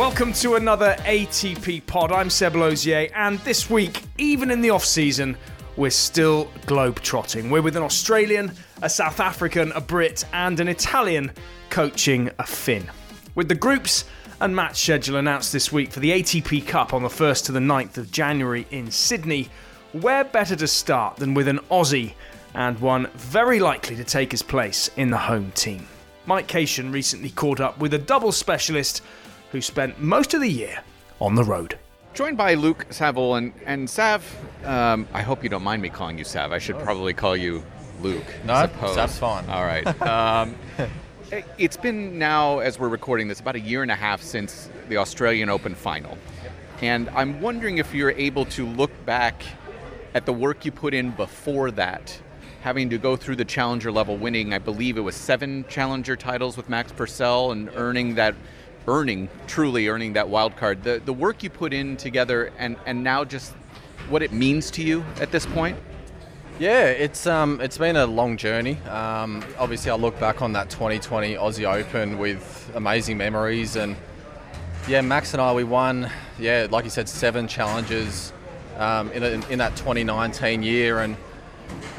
Welcome to another ATP pod. I'm Seb Lozier, and this week, even in the off season, we're still globe trotting. We're with an Australian, a South African, a Brit, and an Italian coaching a Finn. With the groups and match schedule announced this week for the ATP Cup on the 1st to the 9th of January in Sydney, where better to start than with an Aussie and one very likely to take his place in the home team? Mike Cation recently caught up with a double specialist who spent most of the year on the road. Joined by Luke Saville and, and Sav, um, I hope you don't mind me calling you Sav. I should probably call you Luke. No, I. Sav's fine. All right. Um, it's been now, as we're recording this, about a year and a half since the Australian Open final. And I'm wondering if you're able to look back at the work you put in before that, having to go through the challenger level, winning, I believe it was seven challenger titles with Max Purcell, and earning that, earning, truly earning that wild card. The, the work you put in together, and, and now just what it means to you at this point? Yeah, it's um, it's been a long journey. Um, obviously, I look back on that 2020 Aussie Open with amazing memories, and yeah, Max and I we won. Yeah, like you said, seven challenges um, in, in, in that 2019 year, and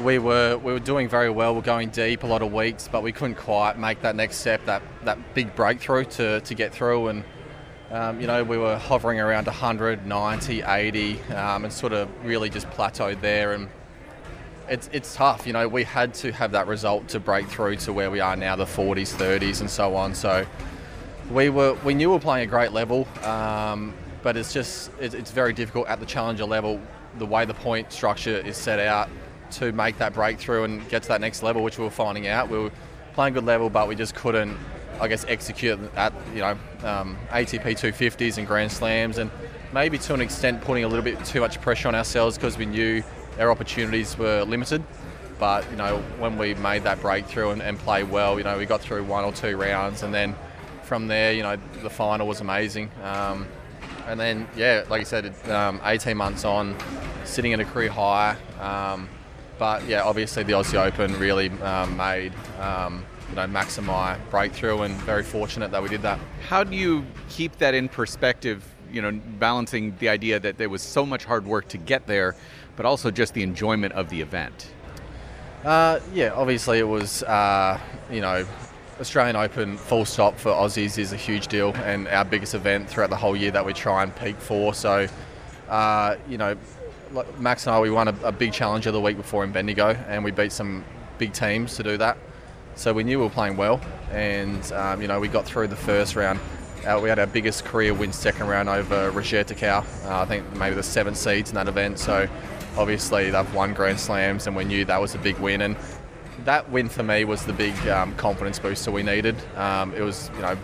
we were we were doing very well. We're going deep a lot of weeks, but we couldn't quite make that next step, that that big breakthrough to to get through and. Um, you know, we were hovering around 100, 90, 80, um, and sort of really just plateaued there. And it's it's tough. You know, we had to have that result to break through to where we are now, the 40s, 30s, and so on. So we were we knew we were playing a great level, um, but it's just it's, it's very difficult at the challenger level. The way the point structure is set out to make that breakthrough and get to that next level, which we were finding out. We were playing good level, but we just couldn't, I guess, execute at you know um, ATP 250s and Grand Slams, and maybe to an extent putting a little bit too much pressure on ourselves because we knew our opportunities were limited. But you know, when we made that breakthrough and, and played well, you know, we got through one or two rounds, and then from there, you know, the final was amazing. Um, and then, yeah, like you said, um, 18 months on, sitting at a career high. Um, but yeah, obviously the Aussie Open really um, made um, you know Max and my breakthrough, and very fortunate that we did that. How do you keep that in perspective? You know, balancing the idea that there was so much hard work to get there, but also just the enjoyment of the event. Uh, yeah, obviously it was, uh, you know, Australian Open full stop for Aussies is a huge deal and our biggest event throughout the whole year that we try and peak for. So, uh, you know, like Max and I, we won a, a big challenger the week before in Bendigo and we beat some big teams to do that. So we knew we were playing well and, um, you know, we got through the first round. Uh, we had our biggest career win second round over Rojer Tecau. Uh, I think maybe the seven seeds in that event. So obviously they've won Grand Slams and we knew that was a big win. And that win for me was the big um, confidence booster we needed. Um, it was, you know,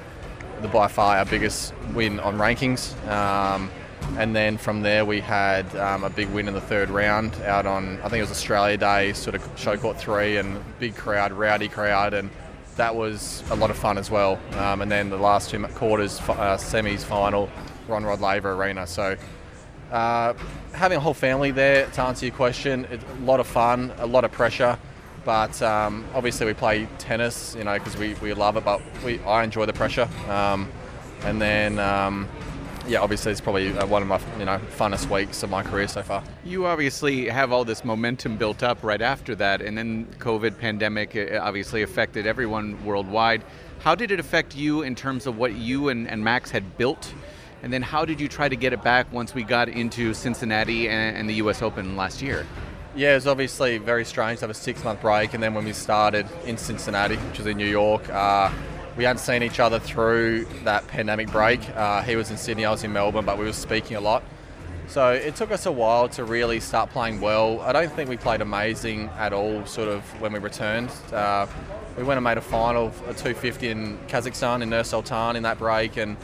the by far our biggest win on rankings. Um, and then from there we had um, a big win in the third round out on I think it was Australia Day, sort of show court three and big crowd, rowdy crowd, and that was a lot of fun as well. Um, and then the last two quarters, uh, semis, final, Ron Rod Laver Arena. So uh, having a whole family there to answer your question, it's a lot of fun, a lot of pressure. But um, obviously we play tennis, you know, because we, we love it. But we I enjoy the pressure. Um, and then um, yeah, obviously it's probably uh, one of my you know funnest weeks of my career so far. You obviously have all this momentum built up right after that, and then COVID pandemic uh, obviously affected everyone worldwide. How did it affect you in terms of what you and, and Max had built? And then how did you try to get it back once we got into Cincinnati and, and the U.S. Open last year? Yeah, it was obviously very strange to have a six month break, and then when we started in Cincinnati, which was in New York, uh, we hadn't seen each other through that pandemic break. Uh, he was in Sydney, I was in Melbourne, but we were speaking a lot. So it took us a while to really start playing well. I don't think we played amazing at all, sort of when we returned. Uh, we went and made a final, a 250 in Kazakhstan in Nur Sultan in that break, and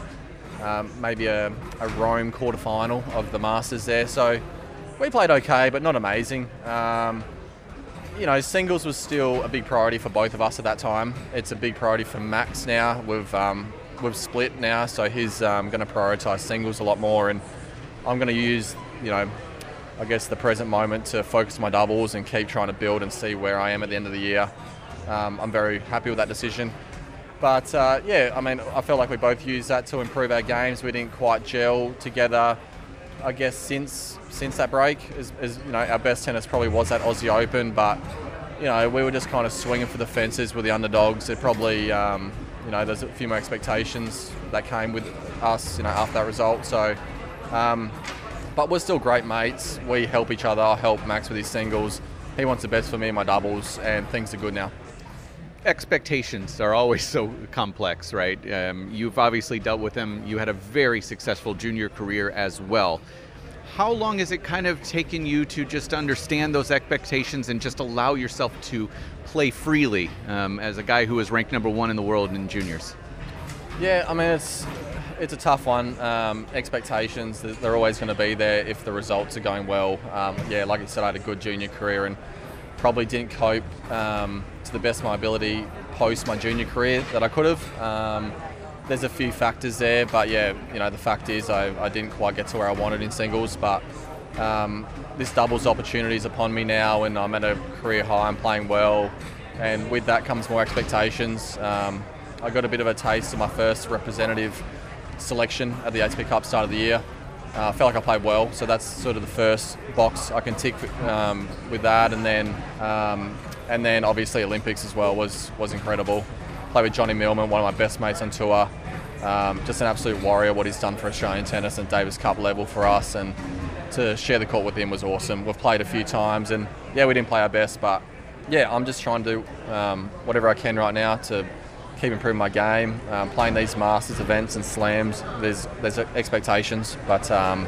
um, maybe a, a Rome quarter final of the Masters there. So we played okay, but not amazing. Um, you know, singles was still a big priority for both of us at that time. It's a big priority for Max now. We've um, we've split now, so he's um, going to prioritise singles a lot more, and I'm going to use you know, I guess the present moment to focus my doubles and keep trying to build and see where I am at the end of the year. Um, I'm very happy with that decision. But uh, yeah, I mean, I felt like we both used that to improve our games. We didn't quite gel together. I guess since since that break, is, is you know our best tennis probably was that Aussie Open, but you know we were just kind of swinging for the fences with the underdogs. It probably um, you know there's a few more expectations that came with us you know after that result. So. Um, but we're still great mates. We help each other. I help Max with his singles. He wants the best for me in my doubles, and things are good now expectations are always so complex, right? Um, you've obviously dealt with them. You had a very successful junior career as well. How long has it kind of taken you to just understand those expectations and just allow yourself to play freely um, as a guy who was ranked number one in the world in juniors? Yeah, I mean it's it's a tough one. Um, expectations they're always going to be there if the results are going well. Um, yeah, like I said, I had a good junior career and probably didn't cope um, the best of my ability post my junior career that I could have. Um, there's a few factors there, but yeah, you know, the fact is I, I didn't quite get to where I wanted in singles, but um, this doubles opportunity is upon me now, and I'm at a career high. I'm playing well, and with that comes more expectations. Um, I got a bit of a taste of my first representative selection at the ATP Cup start of the year. Uh, I felt like I played well, so that's sort of the first box I can tick um, with that, and then um, and then obviously Olympics as well was was incredible. Played with Johnny Millman, one of my best mates on tour. Um, just an absolute warrior what he's done for Australian tennis and Davis Cup level for us, and to share the court with him was awesome. We've played a few times, and yeah, we didn't play our best, but yeah, I'm just trying to do um, whatever I can right now to keep improving my game. Um, playing these Masters events and slams, there's there's expectations, but um,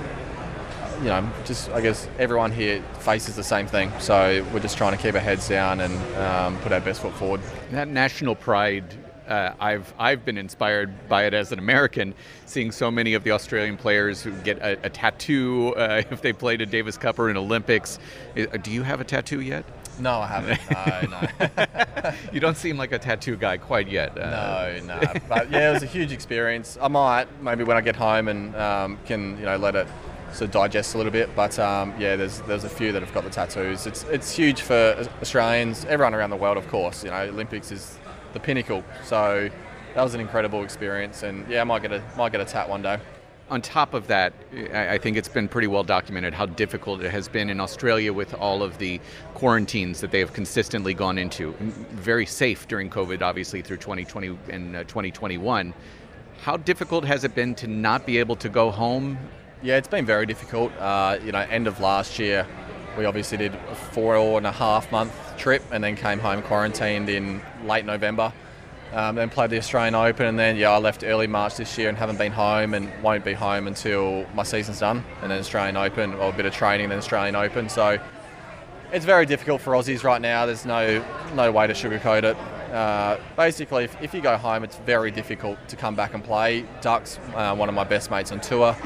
you know, just I guess everyone here faces the same thing. So we're just trying to keep our heads down and um, put our best foot forward. That national pride. Uh, I've I've been inspired by it as an American, seeing so many of the Australian players who get a, a tattoo uh, if they played a Davis Cup or an Olympics. Do you have a tattoo yet? No, I haven't. No, no. you don't seem like a tattoo guy quite yet. Uh, no, no. But yeah, it was a huge experience. I might maybe when I get home and um, can you know let it sort of digest a little bit. But um, yeah, there's there's a few that have got the tattoos. It's it's huge for Australians, everyone around the world, of course. You know, Olympics is the pinnacle. So that was an incredible experience, and yeah, I might get a might get a tat one day on top of that, I think it's been pretty well documented how difficult it has been in Australia with all of the quarantines that they have consistently gone into. Very safe during COVID, obviously, through 2020 and uh, 2021. How difficult has it been to not be able to go home? Yeah, it's been very difficult. Uh, you know, end of last year, we obviously did a four and a half month trip and then came home quarantined in late November. Um, then played the Australian Open, and then yeah, I left early March this year and haven't been home, and won't be home until my season's done, and then Australian Open, or a bit of training, then Australian Open. So it's very difficult for Aussies right now. There's no no way to sugarcoat it. Uh, basically, if, if, you go home, it's very difficult to come back and play. Duck's uh, one of my best mates on tour.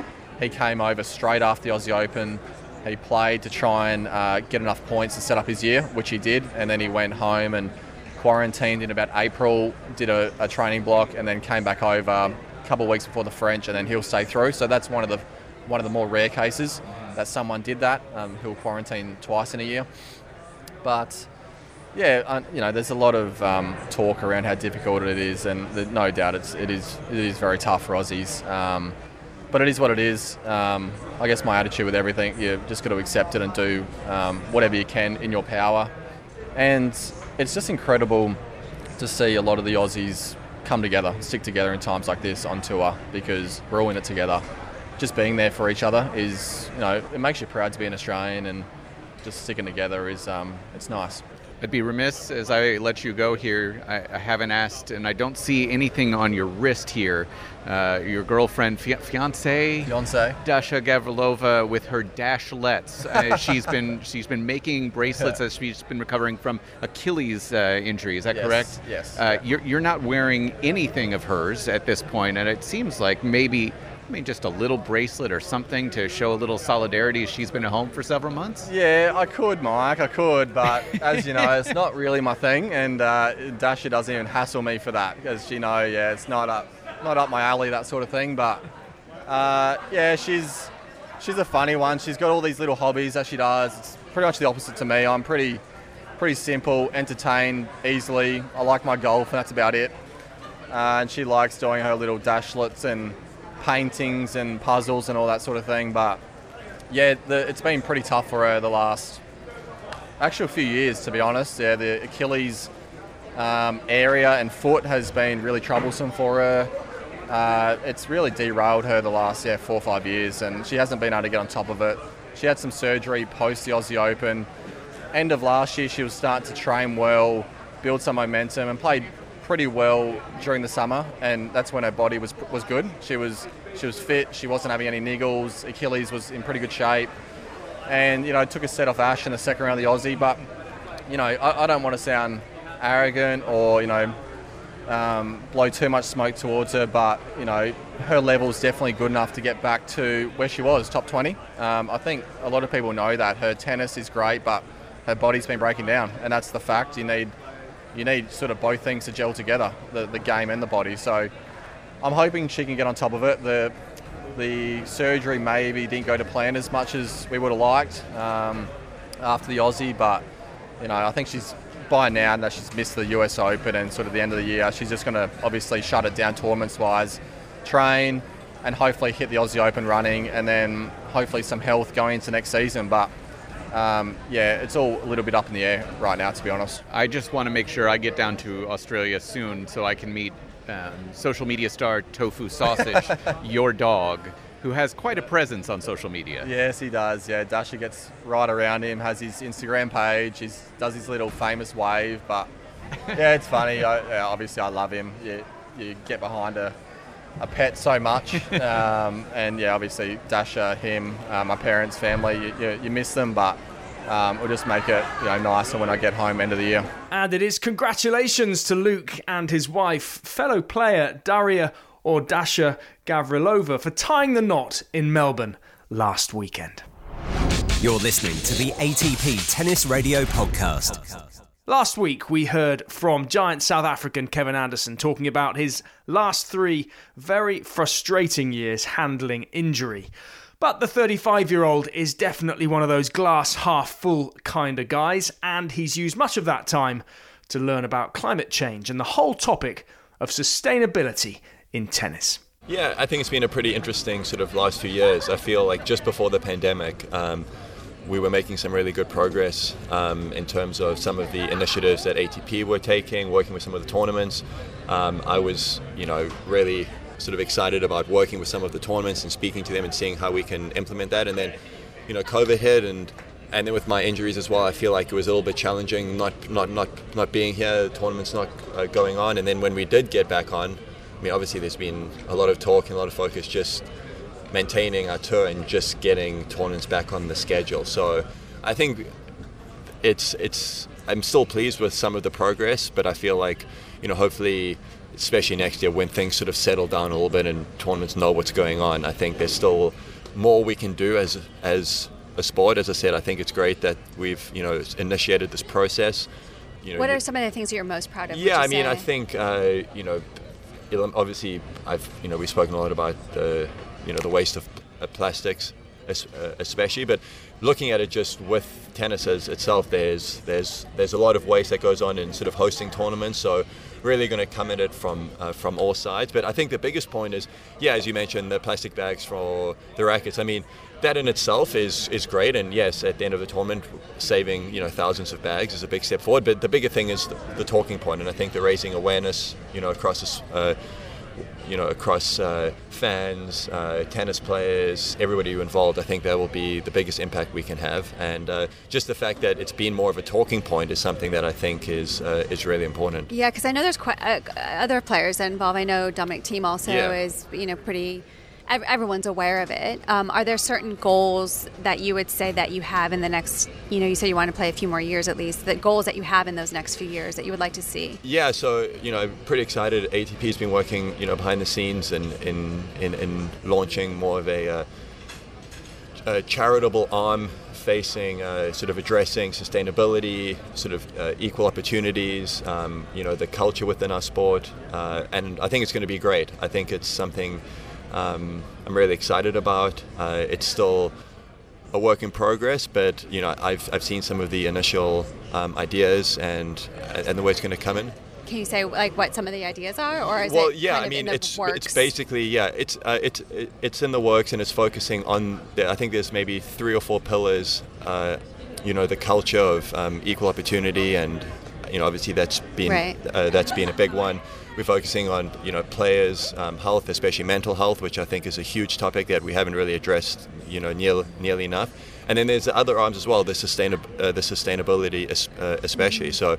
He came over straight after the Aussie Open. He played to try and uh, get enough points to set up his year, which he did, and then he went home and quarantined in about April, did a, a training block, and then came back over a couple of weeks before the French, and then he'll stay through. So that's one of the one of the more rare cases that someone did that. Um, he'll quarantine twice in a year, but yeah, uh, you know, there's a lot of um, talk around how difficult it is, and no doubt it's it is it is very tough for Aussies. Um, but it is what it is. Um, I guess my attitude with everything, you just got to accept it and do um, whatever you can in your power. And it's just incredible to see a lot of the Aussies come together, stick together in times like this on tour because we're all in it together. Just being there for each other is, you know, it makes you proud to be an Australian and just sticking together is, um, it's nice. I'd be remiss as I let you go here. I, I haven't asked, and I don't see anything on your wrist here. Uh, your girlfriend, fi- fiance, fiance, Dasha Gavrilova, with her dashlets. Uh, she's been she's been making bracelets as she's been recovering from Achilles uh, injury. Is that yes, correct? Yes. Uh, you're you're not wearing anything of hers at this point, and it seems like maybe I mean, just a little bracelet or something to show a little solidarity. She's been at home for several months. Yeah, I could, Mike. I could, but as you know, it's not really my thing. And uh, Dasha doesn't even hassle me for that because she know, yeah, it's not up, not up my alley, that sort of thing. But uh, yeah, she's she's a funny one. She's got all these little hobbies that she does. It's pretty much the opposite to me. I'm pretty pretty simple, entertained easily. I like my golf, and that's about it. uh, and she likes doing her little dashlets and paintings and puzzles and all that sort of thing. But yeah, the, it's been pretty tough for her the last actually a few years, to be honest. Yeah, the Achilles um, area and foot has been really troublesome for her. Uh, it's really derailed her the last yeah four or five years, and she hasn't been able to get on top of it. She had some surgery post the Aussie Open. End of last year, she was starting to train well, build some momentum, and played pretty well during the summer. And that's when her body was was good. She was she was fit. She wasn't having any niggles. Achilles was in pretty good shape and you know took a set off Ash in the second round of the Aussie. But you know I, I don't want to sound arrogant or you know um, blow too much smoke towards her, but you know her level is definitely good enough to get back to where she was, top 20. Um, I think a lot of people know that her tennis is great, but her body's been breaking down, and that's the fact. You need you need sort of both things to gel together, the, the game and the body. So I'm hoping she can get on top of it. The the surgery maybe didn't go to plan as much as we would have liked um, after the Aussie, but you know I think she's by now that she's missed the US Open and sort of the end of the year, she's just going to obviously shut it down tournaments wise, train, and hopefully hit the Aussie Open running, and then hopefully some health going into next season. But um, yeah, it's all a little bit up in the air right now, to be honest. I just want to make sure I get down to Australia soon so I can meet um, social media star Tofu Sausage, your dog, who has quite a presence on social media. Yes, he does. Yeah, Dasha gets right around him, has his Instagram page, he does his little famous wave. But yeah, it's funny. I, yeah, obviously, I love him. You, you get behind a, a pet so much. Um, and yeah, obviously, Dasha, him, uh, my parents' family, you, you, you miss them, but um, it'll just make it you know nicer when I get home end of the year. And it is congratulations to Luke and his wife, fellow player Daria Ordasha Gavrilova, for tying the knot in Melbourne last weekend. You're listening to the ATP Tennis Radio Podcast. Last week, we heard from giant South African Kevin Anderson talking about his last three very frustrating years handling injury. But the 35 year old is definitely one of those glass half full kind of guys, and he's used much of that time to learn about climate change and the whole topic of sustainability in tennis. Yeah, I think it's been a pretty interesting sort of last few years. I feel like just before the pandemic, um, we were making some really good progress um, in terms of some of the initiatives that ATP were taking, working with some of the tournaments. Um, I was, you know, really sort of excited about working with some of the tournaments and speaking to them and seeing how we can implement that. And then, you know, COVID hit and and then with my injuries as well, I feel like it was a little bit challenging not not not not being here, the tournaments not uh, going on. And then when we did get back on, I mean, obviously there's been a lot of talk and a lot of focus just maintaining our tour and just getting tournaments back on the schedule. So I think it's it's I'm still pleased with some of the progress, but I feel like you know hopefully especially next year when things sort of settle down a little bit and tournaments know what's going on. I think there's still more we can do as as a sport. As I said, I think it's great that we've you know initiated this process. You know, what are some of the things that you're most proud of? Yeah, I mean, say? I think uh, you know, obviously, I've you know we've spoken a lot about the you know the waste of plastics, uh, especially, but looking at it just with tennis as itself, there's there's there's a lot of waste that goes on in sort of hosting tournaments. So really going to come at it from uh, from all sides. But I think the biggest point is, yeah, as you mentioned, the plastic bags for the rackets. I mean, that in itself is is great. And yes, at the end of the tournament, saving you know thousands of bags is a big step forward. But the bigger thing is the, the talking point, and I think the raising awareness, you know, across this. Uh, you know, across uh, fans, uh, tennis players, everybody involved, I think that will be the biggest impact we can have. And uh, just the fact that it's been more of a talking point is something that I think is uh, is really important. Yeah, because I know there's quite uh, other players involved. I know Dominic Thiem also yeah. is, you know, pretty everyone's aware of it. Um, are there certain goals that you would say that you have in the next, you know, you said you want to play a few more years at least, the goals that you have in those next few years that you would like to see? Yeah, so, you know, pretty excited. ATP's been working, you know, behind the scenes and in, in, in launching more of a, uh, a charitable arm facing uh, sort of addressing sustainability, sort of uh, equal opportunities, um, you know, the culture within our sport. Uh, and I think it's going to be great. I think it's something um, I'm really excited about. Uh, it's still a work in progress, but you know I've, I've seen some of the initial um, ideas and and the way it's going to come in can you say like what some of the ideas are, or is well, it yeah, I mean, it's works? it's basically yeah, it's uh, it's it's in the works and it's focusing on. The, I think there's maybe three or four pillars. Uh, you know, the culture of um, equal opportunity, and you know, obviously that's been Right. uh, that's been a big one. We're focusing on you know players' um, health, especially mental health, which I think is a huge topic that we haven't really addressed you know near, nearly enough. And then there's the other arms as well, the sustainab- uh, the sustainability es- uh, especially. So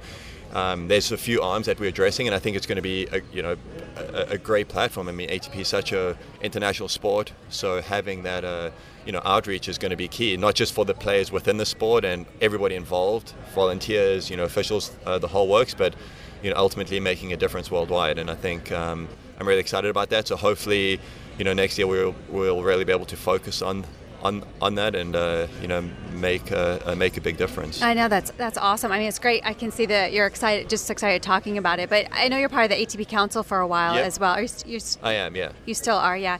um, there's a few arms that we're addressing, and I think it's going to be a, you know a, a great platform. I mean, ATP is such a international sport, so having that uh, you know outreach is going to be key, not just for the players within the sport and everybody involved, volunteers, you know, officials, uh, the whole works, but you know ultimately making a difference worldwide. And I think um, I'm really excited about that. So hopefully, you know, next year we'll we'll really be able to focus on. On, on that and uh, you know make a, uh, make a big difference. I know that's that's awesome. I mean, it's great. I can see that you're excited, just excited talking about it. But I know you're part of the ATP Council for a while Yep. as well. Are you, you, I am, yeah. you still are, yeah.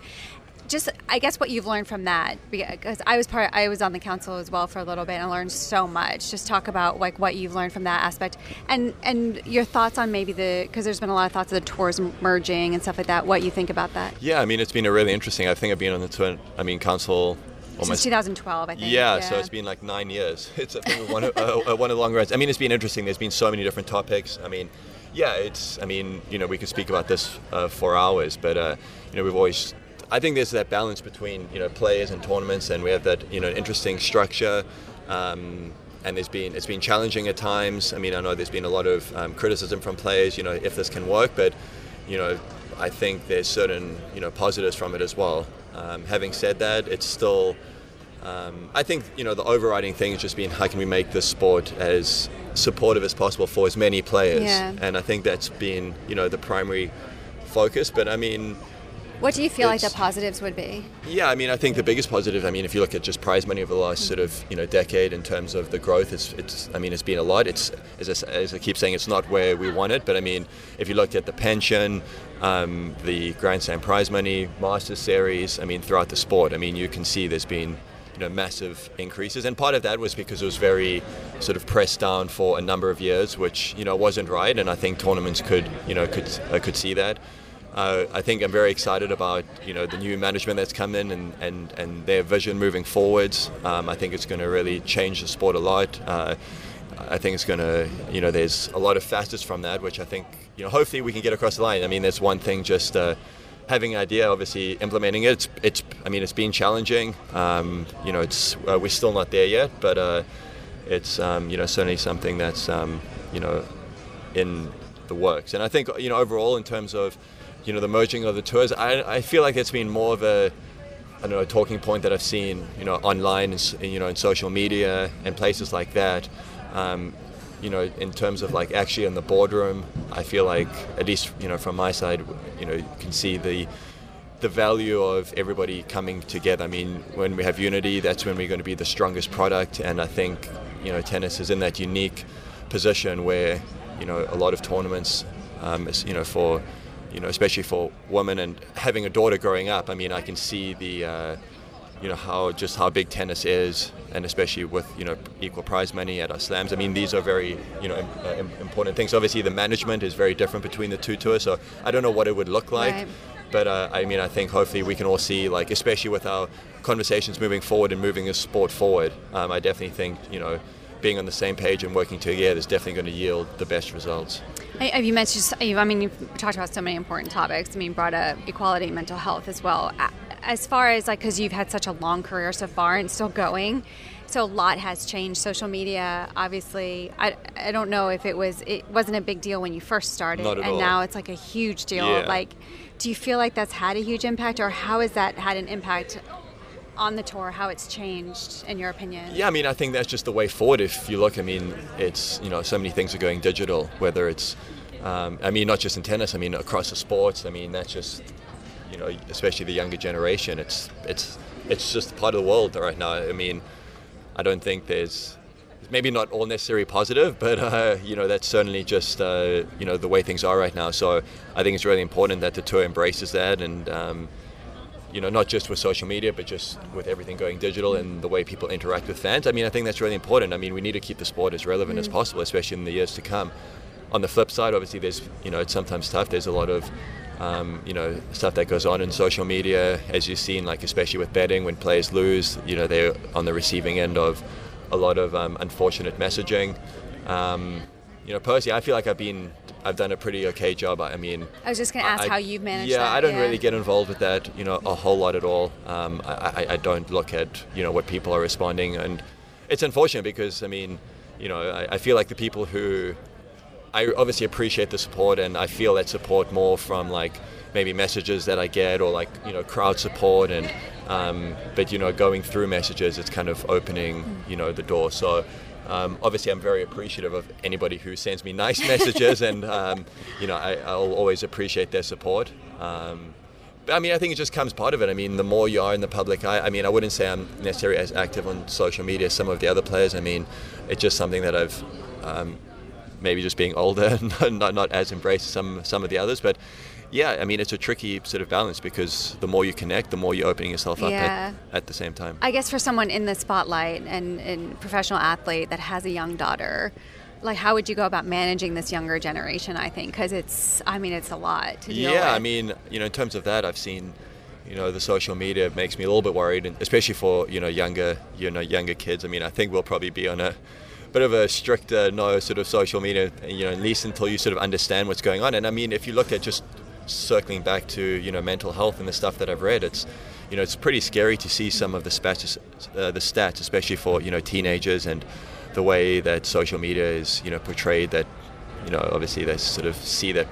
Just, I guess, what you've learned from that, because I was part, I was on the council as well for a little bit, and learned so much. Just talk about like what you've learned from that aspect, and and your thoughts on maybe the, because there's been a lot of thoughts of the tours merging and stuff like that. What you think about that? Yeah, I mean it's been a really interesting. I think I've been on the I mean council Since almost 2012, I think. Yeah, so it's been like nine years. It's I think one of, uh, uh, one of the long runs. I mean, it's been interesting. There's been so many different topics. I mean, yeah, it's. I mean, you know, we could speak about this uh, for hours, but uh, you know, we've always. I think there's that balance between you know players and tournaments, and we have that you know interesting structure. Um, and there's been it's been challenging at times. I mean, I know there's been a lot of um, criticism from players. You know, if this can work, but you know, I think there's certain you know positives from it as well. Um, having said that, it's still. Um, I think you know the overriding thing has just been how can we make this sport as supportive as possible for as many players, Yeah. and I think that's been you know the primary focus. But I mean, What do you feel like the positives would be? yeah, I mean, I think the biggest positive. I mean, if you look at just prize money over the last sort of you know decade in terms of the growth, it's, it's I mean, it's been a lot. It's as I, as I keep saying, it's not where we want it. But I mean, if you looked at the pension, um, the Grand Slam prize money, Masters series, I mean, throughout the sport, I mean, you can see there's been you know massive increases, and part of that was because it was very sort of pressed down for a number of years, which you know wasn't right. And I think tournaments could you know could uh, could see that. Uh, I think I'm very excited about you know the new management that's come in and, and, and their vision moving forwards. Um, I think it's going to really change the sport a lot. Uh, I think it's going to you know there's a lot of facets from that which I think you know hopefully we can get across the line. I mean there's one thing just uh, having an idea, obviously implementing it. It's, it's I mean it's been challenging. Um, you know it's uh, we're still not there yet, but uh, it's um, you know certainly something that's um, you know in the works. And I think you know overall in terms of you know the merging of the tours, I, I feel like it's been more of a I don't know a talking point that I've seen you know online and you know in social media and places like that. Um, you know, in terms of like actually in the boardroom, I feel like at least you know from my side, you know, you can see the the value of everybody coming together. I mean, when we have unity, that's when we're going to be the strongest product. And I think, you know, tennis is in that unique position where, you know, a lot of tournaments, um, you know, for, you know, especially for women and having a daughter growing up. I mean, I can see the, uh, you know, how just how big tennis is, and especially with you know equal prize money at our slams. I mean, these are very you know im- uh, important things. Obviously, the management is very different between the two tours, so I don't know what it would look like. Right. But uh, I mean, I think hopefully we can all see, like, especially with our conversations moving forward and moving the sport forward. Um, I definitely think, you know, being on the same page and working together is definitely going to yield the best results. Have you mentioned? you've- I mean, you've talked about so many important topics. I mean, brought up equality, mental health as well. As far as like, because you've had such a long career so far and still going, so a lot has changed. Social media, obviously, I, I don't know if it was it wasn't a big deal when you first started, and all. now it's like a huge deal. Yeah. Like, do you feel like that's had a huge impact, or how has that had an impact on the tour? How it's changed, in your opinion? Yeah, I mean, I think that's just the way forward. If you look, I mean, it's you know, so many things are going digital. Whether it's, um, I mean, not just in tennis. I mean, across the sports. I mean, that's just, you know, especially the younger generation. It's it's it's just part of the world right now. I mean, I don't think there's maybe not all necessarily positive, but uh, you know, that's certainly just uh, you know the way things are right now. So I think it's really important that the tour embraces that and. Um, you know, not just with social media, but just with everything going digital and the way people interact with fans. I mean, I think that's really important. I mean, we need to keep the sport as relevant as possible, especially in the years to come. on the flip side, obviously, there's you know it's sometimes tough. There's a lot of um, you know stuff that goes on in social media, as you've seen, like especially with betting, when players lose, you know they're on the receiving end of a lot of um, unfortunate messaging. Um, you know, personally, I feel like I've been I've done a pretty okay job. I mean, I was just going to ask I, how you've managed. Yeah, that, I don't yeah. really get involved with that, you know, a whole lot at all. Um, I, I, don't look at you know what people are responding, and it's unfortunate because I mean, you know, I, I feel like the people who I obviously appreciate the support, and I feel that support more from like maybe messages that I get or like you know crowd support, and um, but you know going through messages, it's kind of opening you know the door. So. Um, obviously, I'm very appreciative of anybody who sends me nice messages, and um, you know, I, will always appreciate their support. Um, but I mean, I think it just comes part of it. I mean, the more you are in the public eye, I mean, I wouldn't say I'm necessarily as active on social media as some of the other players. I mean, it's just something that I've um, maybe just being older, not not as embraced some some of the others, but yeah, I mean, it's a tricky sort of balance because the more you connect, the more you're opening yourself up yeah. at, at, the same time. I guess for someone in the spotlight and, and professional athlete that has a young daughter, like how would you go about managing this younger generation? I think because it's, I mean, it's a lot to deal yeah, with. I mean, you know, in terms of that, I've seen, you know, the social media makes me a little bit worried, and especially for you know younger, you know, younger kids. I mean, I think we'll probably be on a bit of a stricter no sort of social media, you know, at least until you sort of understand what's going on. And I mean, if you look at just circling back to you know mental health and the stuff that I've read, it's you know it's pretty scary to see some of the stats, uh, the stats, especially for you know teenagers and the way that social media is you know portrayed. That you know obviously they sort of see that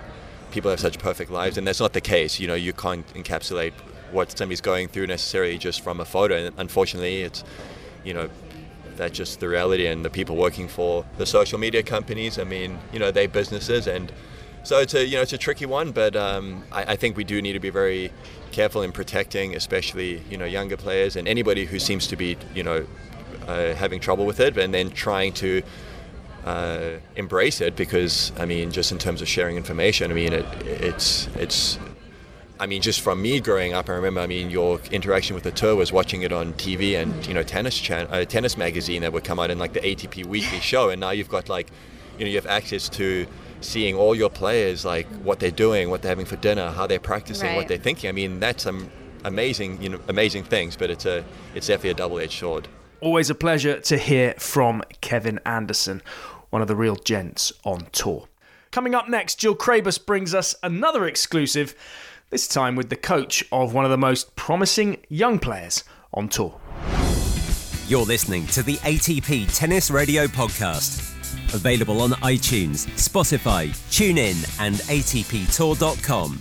people have such perfect lives, and that's not the case. You know you can't encapsulate what somebody's going through necessarily just from a photo. And unfortunately, it's you know that's just the reality. And the people working for the social media companies, I mean, you know, they're businesses and so it's a you know it's a tricky one, but um, I, I, think we do need to be very careful in protecting, especially you know younger players and anybody who seems to be you know uh, having trouble with it, and then trying to uh, embrace it because I mean just in terms of sharing information, I mean it, it's it's. I mean, just from me growing up, I remember. I mean, your interaction with the tour was watching it on TV and you know tennis chan- uh, tennis magazine that would come out in like the ATP weekly show, and now you've got like, you know, you have access to seeing all your players like what they're doing, what they're having for dinner, how they're practicing, right. what they're thinking. I mean, that's some amazing, you know, amazing things. But it's a, it's definitely a double-edged sword. Always a pleasure to hear from Kevin Anderson, one of the real gents on tour. Coming up next, Jill Craybas brings us another exclusive. This time with the coach of one of the most promising young players on tour. You're listening to the ATP Tennis Radio Podcast Available on iTunes, Spotify, TuneIn, and ATPTour.com.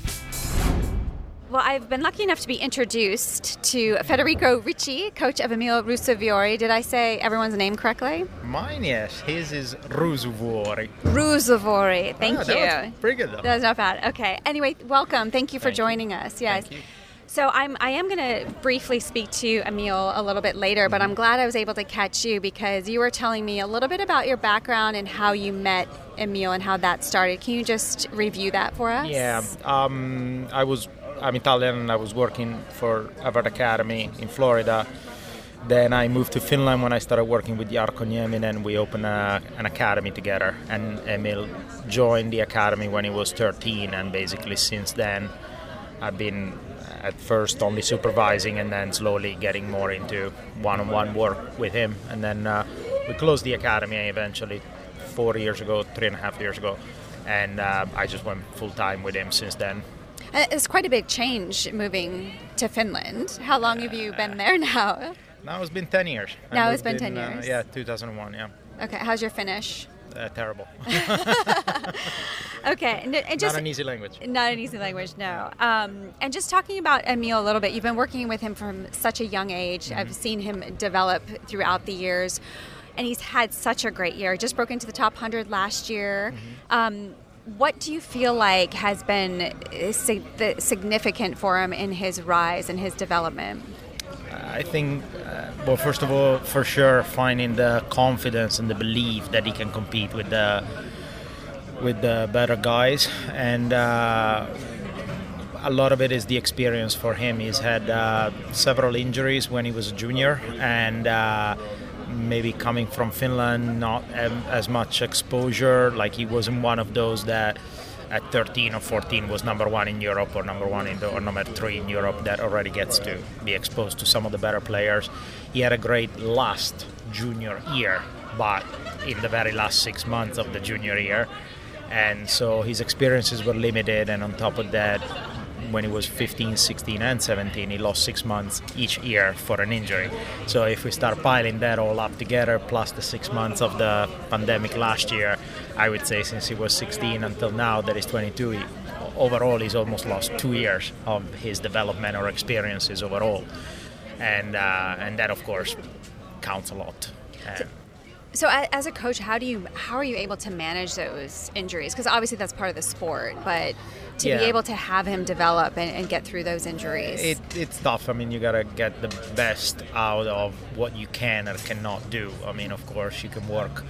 Well, I've been lucky enough to be introduced to Federico Ricci, coach of Emil Ruusuvuori. Did I say everyone's name correctly? Mine, yes. His is Ruusuvuori. Ruusuvuori. Thank oh, you. pretty good, though. That's not bad. Okay. Anyway, welcome. Thank you for Thank joining you. us. Yes. So I'm I am going to briefly speak to Emil a little bit later, but I'm glad I was able to catch you because you were telling me a little bit about your background and how you met Emil and how that started. Can you just review that for us? Yeah, um, I was I'm Italian and I was working for Harvard Academy in Florida. Then I moved to Finland when I started working with Jarkko Nieminen and we opened a, an academy together. And Emil joined the academy when he was 13, and basically since then I've been at first only supervising and then slowly getting more into one-on-one work with him. And then uh, we closed the academy eventually four years ago, three and a half years ago, and uh, I just went full time with him since then. Uh, it's quite a big change moving to Finland. How long have you been there now? Now it's been 10 years. Now it's been 10 in, uh, years? yeah, 2001, yeah. Okay, how's your Finnish? Uh, terrible. okay, and, and just not an easy language. Not an easy language, no. Um, and just talking about Emil a little bit, you've been working with him from such a young age. Mm-hmm. I've seen him develop throughout the years, and he's had such a great year. Just broke into the top hundred last year. Mm-hmm. Um, what do you feel like has been significant for him in his rise and his development? I think, uh, well, first of all, for sure, finding the confidence and the belief that he can compete with the with the better guys, and uh, a lot of it is the experience for him. He's had uh, several injuries when he was a junior, and uh, maybe coming from Finland, not as much exposure. Like he wasn't one of those that at 13 or 14 was number one in Europe or number one in the, or number three in Europe that already gets to be exposed to some of the better players. He had a great last junior year, but in the very last six months of the junior year. And so his experiences were limited, and on top of that, when he was 15, 16, and 17, he lost six months each year for an injury. So if we start piling that all up together, plus the six months of the pandemic last year, I would say since he was 16 until now, that is 22. He, overall, he's almost lost two years of his development or experiences overall, and uh, and that of course counts a lot. So, as a coach, how do you how are you able to manage those injuries? Because obviously that's part of the sport, but to yeah. be able to have him develop and, and get through those injuries, it, it's tough. I mean, you gotta get the best out of what you can or cannot do. I mean, of course, you can work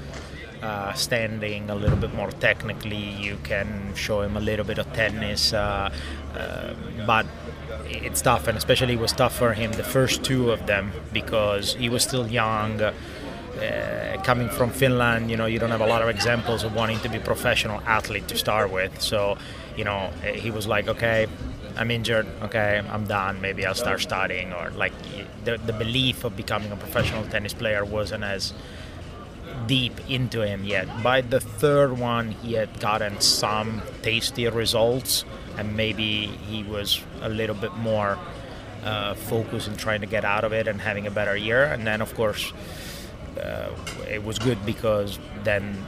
uh, standing a little bit more technically. You can show him a little bit of tennis, uh, uh, but it's tough, and especially it was tough for him the first two of them because he was still young uh, coming from Finland, you know, you don't have a lot of examples of wanting to be professional athlete to start with. So, you know, uh, he was like, okay, I'm injured. Okay, I'm done. Maybe I'll start studying. Or like the, the belief of becoming a professional tennis player wasn't as deep into him yet. By the third one, he had gotten some tasty results, and maybe he was a little bit more uh, focused in trying to get out of it and having a better year. And then, of course, uh, it was good because then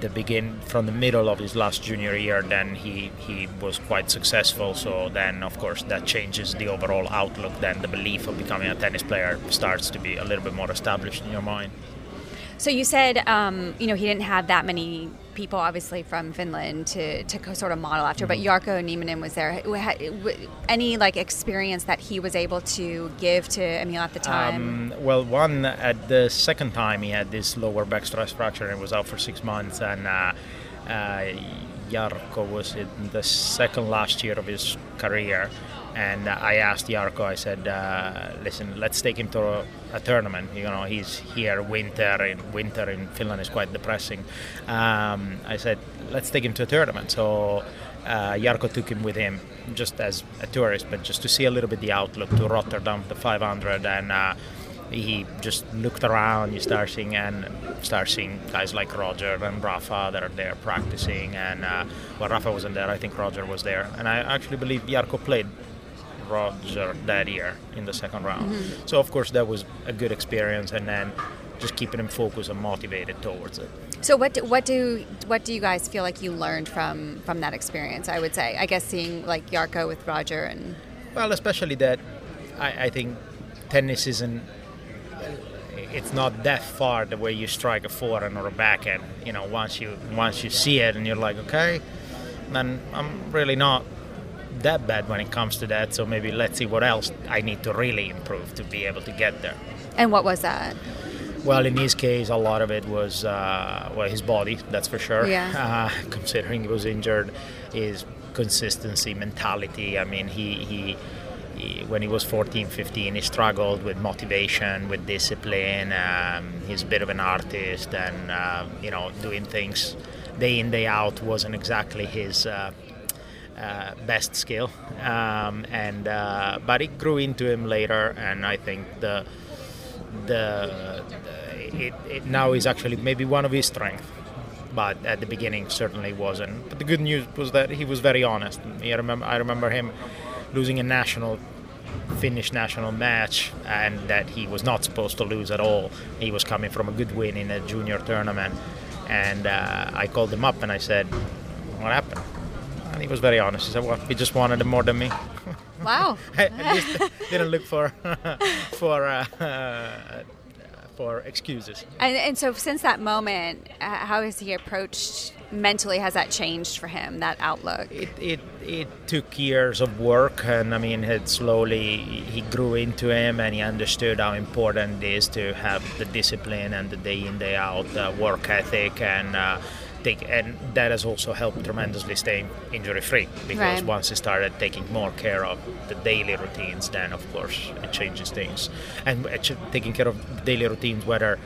the begin from the middle of his last junior year then he he was quite successful. So then of course that changes the overall outlook. Then the belief of becoming a tennis player starts to be a little bit more established in your mind. So you said, um, you know, he didn't have that many people, obviously, from Finland to, to sort of model after, mm-hmm. but Jarkko Nieminen was there. Any like experience that he was able to give to Emil at the time? Um, well, one at the second time he had this lower back stress fracture and was out for six months, and uh, uh, Jarkko was in the second last year of his career and I asked Jarkko, I said, uh, listen, let's take him to a, a, tournament. You know, he's here winter, in winter in Finland is quite depressing. Um, I said, let's take him to a tournament. So uh, Jarkko took him with him just as a tourist, but just to see a little bit the outlook to Rotterdam, the 500, and uh, he just looked around. You start seeing and start seeing guys like Roger and Rafa that are there practicing. And uh, well, Rafa wasn't there. I think Roger was there, and I actually believe Jarkko played Roger that year in the second round. Mm-hmm. So of course that was a good experience, and then just keeping him focused and motivated towards it. So what do, what do what do you guys feel like you learned from from that experience? I would say, I guess seeing like Jarkko with Roger and well, especially that I, I think tennis isn't it's not that far the way you strike a forehand or a backhand. You know, once you once you see it and you're like, okay, then I'm really not that bad when it comes to that. So maybe let's see what else I need to really improve to be able to get there. And what was that? Well, in his case, a lot of it was uh, well his body, that's for sure. Yeah. Uh, considering he was injured, his consistency, mentality. I mean, he, he he when he was 14, 15, he struggled with motivation, with discipline. Um, he's a bit of an artist, and uh, you know, doing things day in day out wasn't exactly his uh, uh, best skill, um, and uh, but it grew into him later, and I think the the, the it, it now is actually maybe one of his strengths but at the beginning certainly wasn't. But the good news was that he was very honest. I remember, I remember him losing a national Finnish national match, and that he was not supposed to lose at all. He was coming from a good win in a junior tournament, and uh, I called him up and I said, "What happened?" And he was very honest. He said, "Well, he just wanted more than me." Wow! At least didn't look for for uh, for excuses. And, and, so, since that moment, uh, how has he approached mentally? Has that changed for him? That outlook? It it it took years of work, and I mean, it slowly he grew into him, and he understood how important it is to have the discipline and the day in day out uh, work ethic and. Uh, take, and that has also helped tremendously staying injury free because Right. once he started taking more care of the daily routines, then of course it changes things. And taking care of daily routines, whether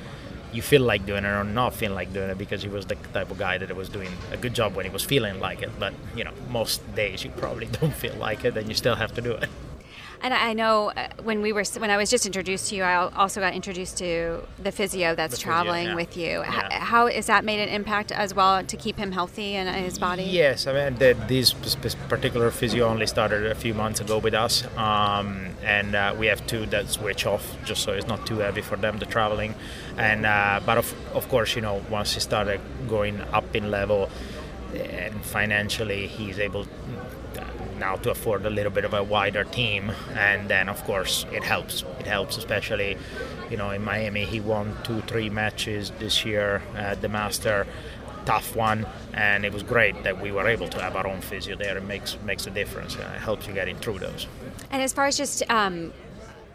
you feel like doing it or not feel like doing it, because he was the type of guy that was doing a good job when he was feeling like it. But you know, most days you probably don't feel like it, and you still have to do it. And I know uh, when we were when I was just introduced to you, I also got introduced to the physio that's The physio, traveling yeah. with you. Yeah. how is that made an impact as well to keep him healthy and his body? Yes, I mean the, this particular physio only started a few months ago with us, um, and uh, we have two that switch off just so it's not too heavy for them the traveling. And uh, but of, of course, you know, once he started going up in level and financially, he's able now to afford a little bit of a wider team. And then of course it helps. It helps especially you know in miami. He won two three matches this year at the master. Tough one. And it was great that we were able to have our own physio there. It makes makes a difference. It helps you getting through those. And as far as just um,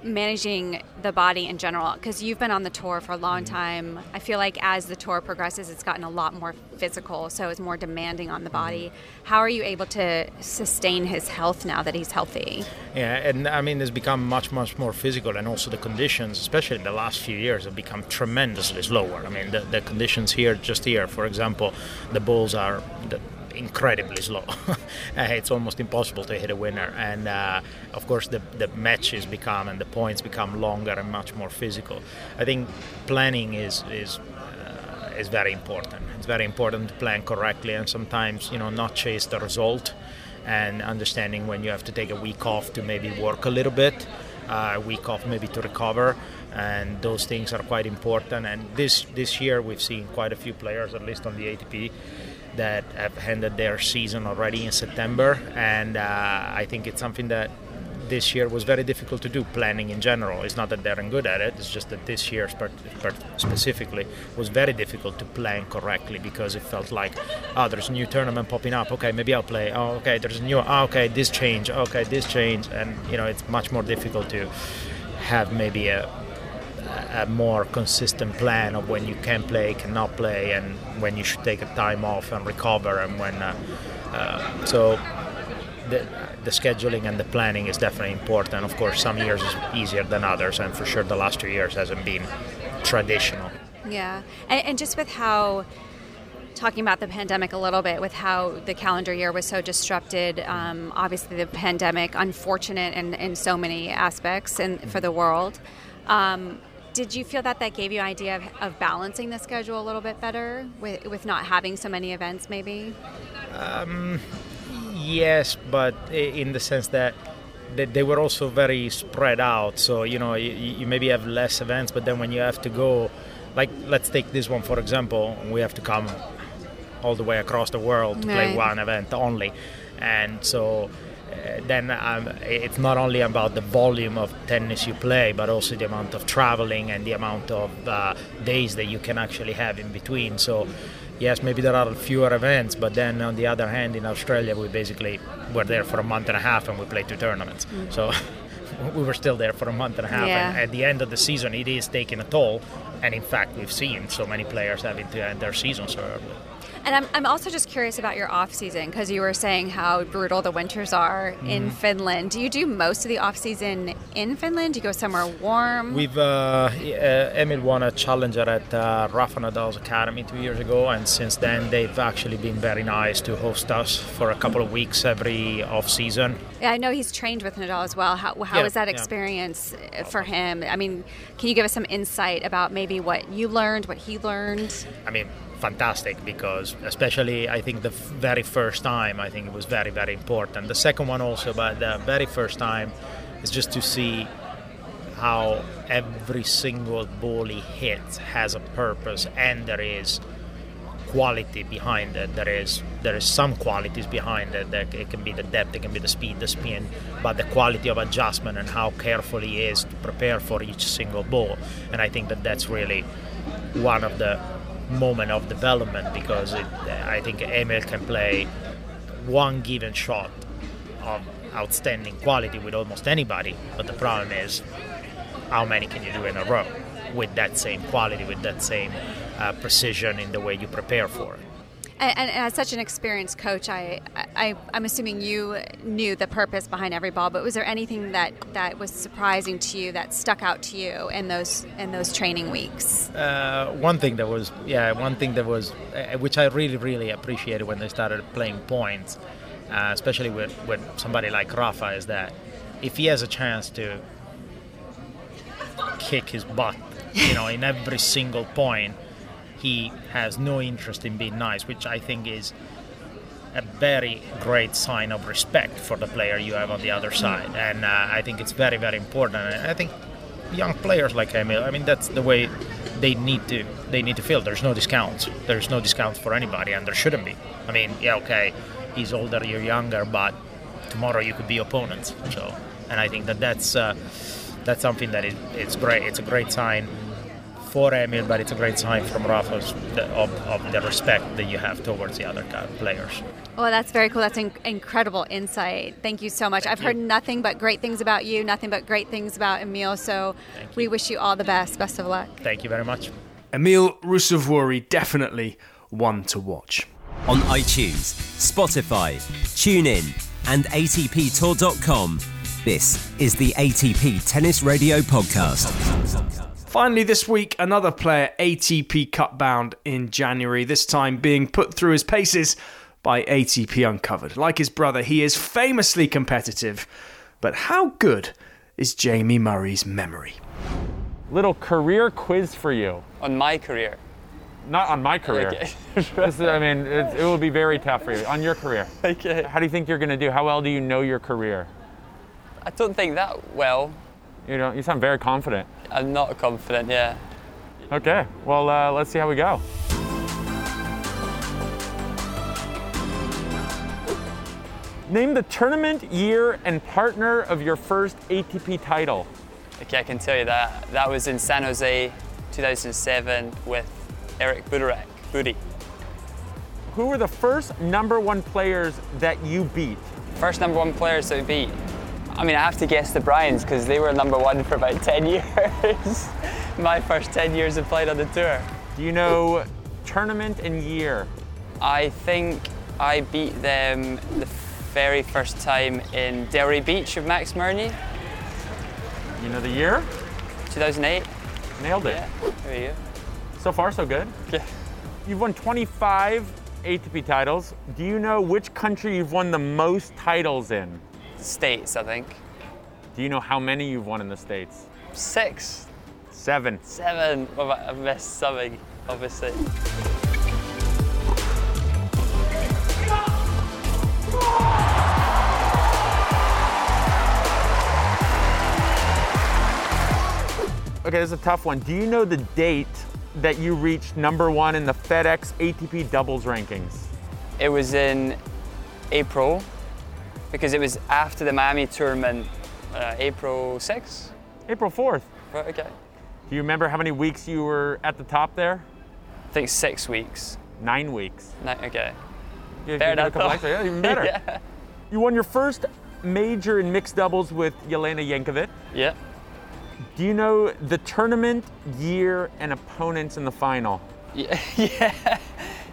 managing the body in general, because you've been on the tour for a long mm-hmm. time, I feel like as the tour progresses, it's gotten a lot more physical, so it's more demanding on the mm-hmm. body. How are you able to sustain his health now that he's healthy? Yeah, and I mean, it's become much, much more physical, and also the conditions, especially in the last few years, have become tremendously slower. I mean, the, the conditions here, just here, for example, the balls are the, incredibly slow. Uh, it's almost impossible to hit a winner, and uh, of course, the the matches become and the points become longer and much more physical. I think planning is is uh, is very important. It's very important to plan correctly, and sometimes you know not chase the result and understanding when you have to take a week off to maybe work a little bit, uh, a week off maybe to recover, and those things are quite important. And this this year we've seen quite a few players, at least on the ATP, that have ended their season already in September, and uh, I think it's something that this year was very difficult to do planning in general. It's not that they're good at it it's just that this year spe- spe- specifically was very difficult to plan correctly because it felt like oh there's a new tournament popping up. Okay maybe i'll play. Oh okay there's a new oh, okay this change. Okay this change. And you know it's much more difficult to have maybe a a more consistent plan of when you can play, cannot play, and when you should take a time off and recover, and when. Uh, uh, so, the, the scheduling and the planning is definitely important. Of course, some years is easier than others, and for sure, the last two years hasn't been traditional. Yeah, and, and just with how talking about the pandemic a little bit with how the calendar year was so disrupted um, obviously the pandemic unfortunate in, in so many aspects and for the world um, did you feel that that gave you an idea of, of balancing the schedule a little bit better with, with not having so many events maybe um, Yes, but in the sense that they, they were also very spread out. So you know, you, you maybe have less events, but then when you have to go, like let's take this one for example, we have to come all the way across the world to play one event only, and so. Uh, then um, it's not only about the volume of tennis you play, but also the amount of traveling and the amount of uh, days that you can actually have in between. So, yes, maybe there are fewer events, but then on the other hand, in Australia, we basically were there for a month and a half and we played two tournaments. So we were still there for a month and a half. Yeah. And at the end of the season, it is taking a toll. And in fact, we've seen so many players having to end their season so early. And I'm, I'm also just curious about your off season because you were saying how brutal the winters are in Finland. Do you do most of the off season in Finland? Do you go somewhere warm? We've uh, uh, Emil won a challenger at uh, Rafa Nadal's academy two years ago, and since then they've actually been very nice to host us for a couple of weeks every off season. yeah, I know he's trained with Nadal as well. How, how Yeah, was that experience uh, for him? I mean, can you give us some insight about maybe what you learned, what he learned? I mean, fantastic because especially I think the very first time I think it was very very important. The second one also, but the very first time is just to see how every single ball he hits has a purpose and there is quality behind it. There is there is some qualities behind it. It can be the depth, it can be the speed, the spin, but the quality of adjustment and how careful he is to prepare for each single ball. And I think that that's really one of the moment of development because it, I think Emil can play one given shot of outstanding quality with almost anybody. But the problem is how many can you do in a row with that same quality, with that same uh, precision in the way you prepare for it. And, and, as such an experienced coach, I, I, I'm assuming you knew the purpose behind every ball. But was there anything that, that was surprising to you that stuck out to you in those in those training weeks? Uh, one thing that was, yeah, one thing that was, uh, which I really really appreciated when they started playing points, uh, especially with with somebody like Rafa, is that if he has a chance to kick his butt, you know, in every single point he has no interest in being nice, which I think is a very great sign of respect for the player you have on the other side. And uh, I think it's very, very important. And I think young players like Emil, I mean, that's the way they need to they need to feel. There's no discounts. There's no discounts for anybody, and there shouldn't be. I mean, yeah, okay, he's older, you're younger, but tomorrow you could be opponents. So, and I think that that's uh, that's something that it, it's great. It's a great sign for Emil, but it's a great sign from Rafa's of, of the respect that you have towards the other players. Well, that's very cool. That's in- incredible insight. Thank you so much. Thank I've you. heard nothing but great things about you, nothing but great things about Emil. So we wish you all the best. Best of luck. Thank you very much. Emil Ruusuvuori, definitely one to watch. On iTunes, Spotify, TuneIn, and ATPTour.com, this is the ATP Tennis Radio Podcast. Finally, this week, another player ATP Cup bound in January, this time being put through his paces by ATP Uncovered. Like his brother, he is famously competitive. But how good is Jamie Murray's memory? Little career quiz for you. On my career? Not on my career. Okay. is, I mean, it, it will be very tough for you. On your career. Okay. How do you think you're going to do? How well do you know your career? I don't think that well. You know, you sound very confident. I'm not confident, yeah. Okay, well, uh, let's see how we go. Name the tournament, year, and partner of your first ATP title. Okay, I can tell you that. That was in San Jose 2007 with Eric Butorac, Booty. Who were the first number one players that you beat? First number one players that we beat? I mean, I have to guess the Bryans because they were number one for about 10 years. My first 10 years of playing on the tour. Do you know tournament and year? I think I beat them the very first time in Delray Beach with Max Mirnyi. You know the year? 2008. Nailed it. Yeah, there you go. So far, so good. Yeah. You've won 25 ATP titles. Do you know which country you've won the most titles in? States, I think. Do you know how many you've won in the States? Six. Seven. Seven. Well, I've missed something, obviously. Okay, this is a tough one. Do you know the date that you reached number one in the FedEx ATP doubles rankings? It was in April because it was after the Miami tournament, uh, April 6th? April 4th. Okay. Do you remember how many weeks you were at the top there? I think six weeks. Nine weeks. Nine, okay. You, better you a couple extra. Yeah, even better. yeah. You won your first major in mixed doubles with Jelena Jankovic. Yeah. Do you know the tournament, year, and opponents in the final? Yeah. yeah.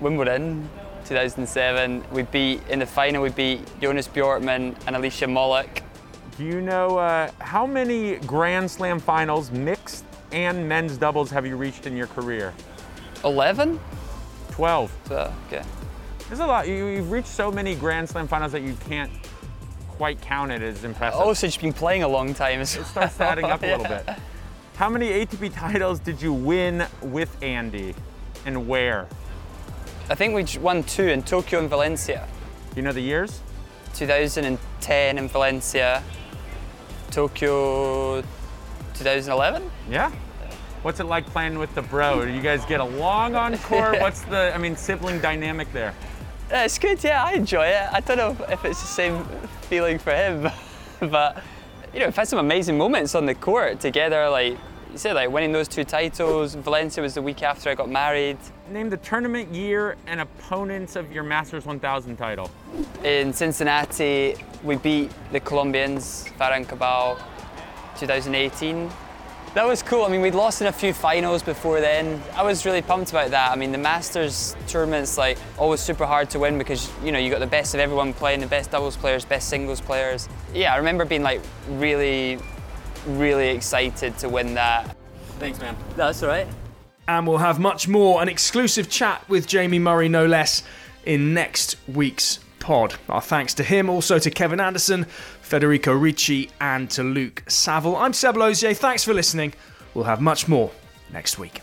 Wimbledon, 2007. We beat in the final. We beat Jonas Bjorkman and Alicia Molik. Do you know uh, how many Grand Slam finals, mixed and men's doubles, have you reached in your career? 11. 12. So, okay. There's a lot. You, have reached so many Grand Slam finals that you can't quite count it as impressive. Also, you've been playing a long time. It starts adding up a little bit. How many ATP titles did you win with Andy, and where? I think we won two in Tokyo and Valencia. You know the years? 2010 in Valencia, Tokyo 2011. Yeah. What's it like playing with the bro? Do you guys get along on court? What's the, I mean, sibling dynamic there? Yeah, it's good. Yeah, I enjoy it. I don't know if it's the same feeling for him, but you know, we've had some amazing moments on the court together. Like you said, like winning those two titles. Valencia was the week after I got married. Name the tournament year and opponents of your Masters 1000 title. In Cincinnati, we beat the Colombians, Farah and Cabal, 2018. that was cool. I mean, we'd lost in a few finals before then. I was really pumped about that. I mean, the Masters tournament's like always super hard to win because you know you got the best of everyone playing, the best doubles players, best singles players. Yeah, I remember being like really, really excited to win that. Thanks, man. That's all right. And we'll have much more, an exclusive chat with Jamie Murray, no less, in next week's pod. Our thanks to him, also to Kevin Anderson, Federico Ricci, and to Luke Saville. I'm Seb Lozier. Thanks for listening. We'll have much more next week.